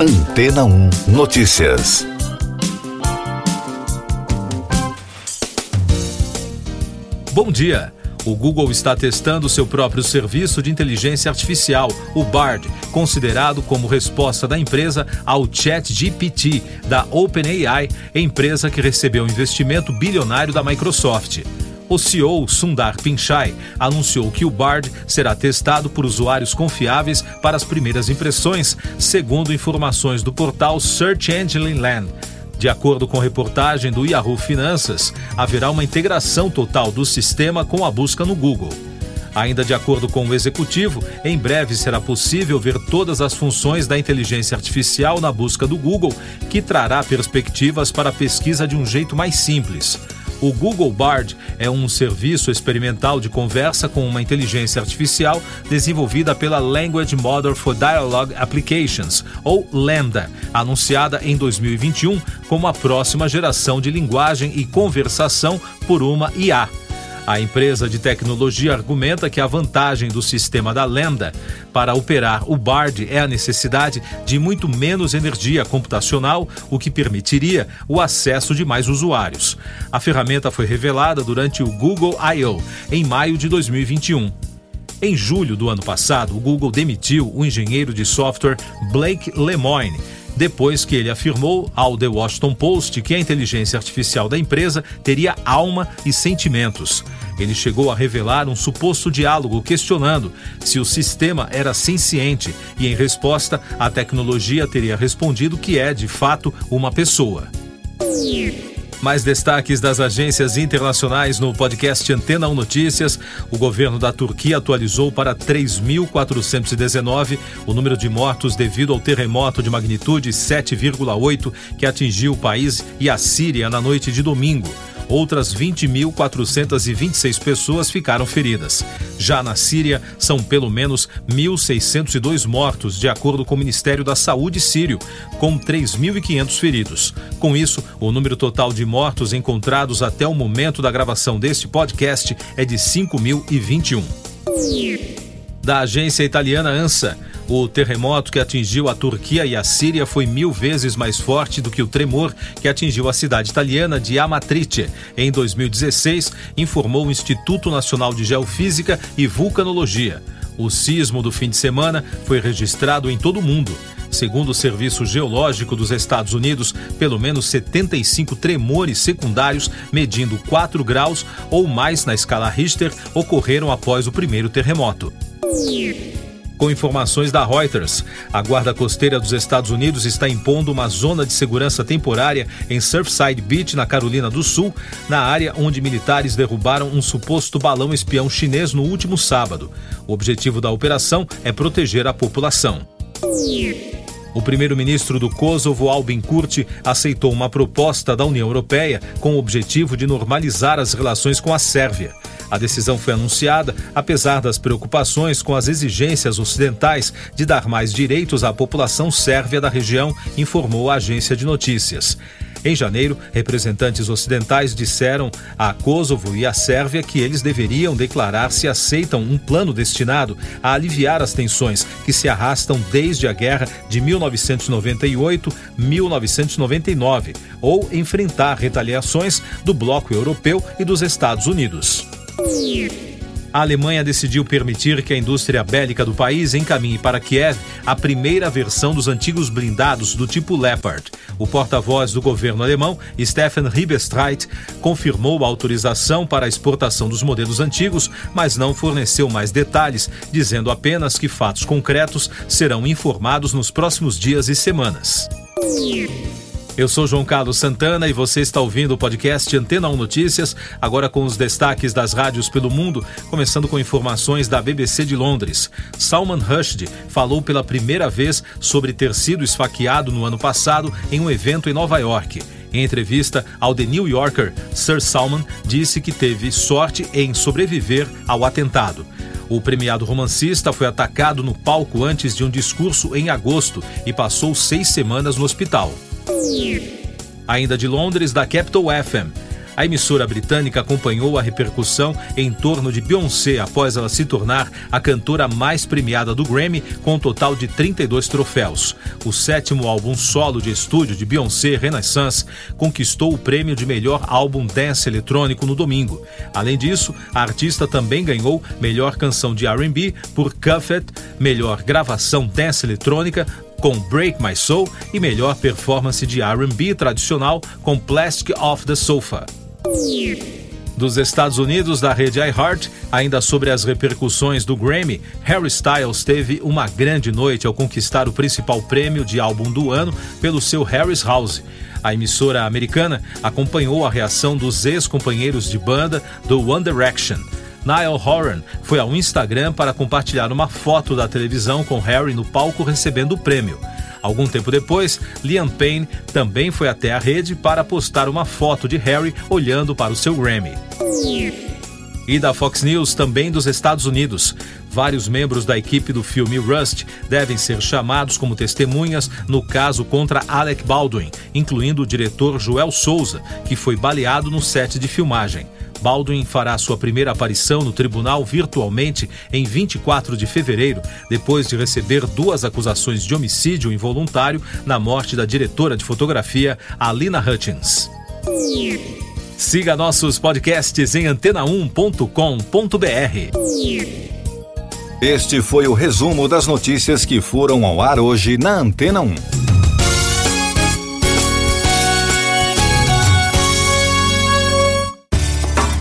Antena 1 Notícias. Bom dia. O Google está testando seu próprio serviço de inteligência artificial, o Bard, considerado como resposta da empresa ao ChatGPT da OpenAI, empresa que recebeu um investimento bilionário da Microsoft. O CEO Sundar Pichai anunciou que o Bard será testado por usuários confiáveis para as primeiras impressões, segundo informações do portal Search Engine Land. De acordo com reportagem do Yahoo Finanças, haverá uma integração total do sistema com a busca no Google. Ainda de acordo com o executivo, em breve será possível ver todas as funções da inteligência artificial na busca do Google, que trará perspectivas para a pesquisa de um jeito mais simples. O Google Bard é um serviço experimental de conversa com uma inteligência artificial desenvolvida pela Language Model for Dialogue Applications, ou Lambda, anunciada em 2021 como a próxima geração de linguagem e conversação por uma IA. A empresa de tecnologia argumenta que a vantagem do sistema da Lambda para operar o BARD é a necessidade de muito menos energia computacional, o que permitiria o acesso de mais usuários. A ferramenta foi revelada durante o Google I.O. em maio de 2021. Em julho do ano passado, o Google demitiu o engenheiro de software Blake Lemoine depois que ele afirmou ao The Washington Post que a inteligência artificial da empresa teria alma e sentimentos. Ele chegou a revelar um suposto diálogo questionando se o sistema era senciente e, em resposta, a tecnologia teria respondido que é, de fato, uma pessoa. Mais destaques das agências internacionais no podcast Antena 1 Notícias. O governo da Turquia atualizou para 3.419 o número de mortos devido ao terremoto de magnitude 7,8 que atingiu o país e a Síria na noite de domingo outras 20.426 pessoas ficaram feridas. Já na Síria, são pelo menos 1.602 mortos, de acordo com o Ministério da Saúde sírio, com 3.500 feridos. Com isso, o número total de mortos encontrados até o momento da gravação deste podcast é de 5.021. Da agência italiana ANSA, o terremoto que atingiu a Turquia e a Síria foi mil vezes mais forte do que o tremor que atingiu a cidade italiana de Amatrice em 2016, informou o Instituto Nacional de Geofísica e Vulcanologia. O sismo do fim de semana foi registrado em todo o mundo. Segundo o Serviço Geológico dos Estados Unidos, pelo menos 75 tremores secundários, medindo 4 graus ou mais na escala Richter, ocorreram após o primeiro terremoto. Com informações da Reuters, a Guarda Costeira dos Estados Unidos está impondo uma zona de segurança temporária em Surfside Beach, na Carolina do Sul, na área onde militares derrubaram um suposto balão espião chinês no último sábado. O objetivo da operação é proteger a população. O primeiro-ministro do Kosovo, Albin Kurti, aceitou uma proposta da União Europeia com o objetivo de normalizar as relações com a Sérvia. A decisão foi anunciada apesar das preocupações com as exigências ocidentais de dar mais direitos à população sérvia da região, informou a agência de notícias. Em janeiro, representantes ocidentais disseram a Kosovo e à Sérvia que eles deveriam declarar se aceitam um plano destinado a aliviar as tensões que se arrastam desde a guerra de 1998-1999 ou enfrentar retaliações do bloco europeu e dos Estados Unidos. A Alemanha decidiu permitir que a indústria bélica do país encaminhe para Kiev a primeira versão dos antigos blindados do tipo Leopard. O porta-voz do governo alemão, Stefan Riebestreit, confirmou a autorização para a exportação dos modelos antigos, mas não forneceu mais detalhes, dizendo apenas que fatos concretos serão informados nos próximos dias e semanas. Eu sou João Carlos Santana e você está ouvindo o podcast Antena 1 Notícias, agora com os destaques das rádios pelo mundo, começando com informações da BBC de Londres. Salman Rushdie falou pela primeira vez sobre ter sido esfaqueado no ano passado em um evento em Nova York. Em entrevista ao The New Yorker, Sir Salman disse que teve sorte em sobreviver ao atentado. O premiado romancista foi atacado no palco antes de um discurso em agosto e passou seis semanas no hospital. Ainda de Londres, da Capital FM. A emissora britânica acompanhou a repercussão em torno de Beyoncé após ela se tornar a cantora mais premiada do Grammy, com um total de 32 troféus. O sétimo álbum solo de estúdio de Beyoncé, Renaissance, conquistou o prêmio de melhor álbum dance eletrônico no domingo. Além disso, a artista também ganhou melhor canção de R&B por Cuffet, melhor gravação dance eletrônica com Break My Soul e melhor performance de R&B tradicional com Plastic Off the Sofa dos Estados Unidos da rede iHeart, ainda sobre as repercussões do Grammy, Harry Styles teve uma grande noite ao conquistar o principal prêmio de álbum do ano pelo seu Harry's House. A emissora americana acompanhou a reação dos ex-companheiros de banda do One Direction. Niall Horan foi ao Instagram para compartilhar uma foto da televisão com Harry no palco recebendo o prêmio. Algum tempo depois, Liam Payne também foi até a rede para postar uma foto de Harry olhando para o seu Grammy. E da Fox News, também dos Estados Unidos. Vários membros da equipe do filme Rust devem ser chamados como testemunhas no caso contra Alec Baldwin, incluindo o diretor Joel Souza, que foi baleado no set de filmagem. Baldwin fará sua primeira aparição no tribunal virtualmente em 24 de fevereiro, depois de receber duas acusações de homicídio involuntário na morte da diretora de fotografia Alina Hutchins. Siga nossos podcasts em antena1.com.br. Este foi o resumo das notícias que foram ao ar hoje na Antena 1.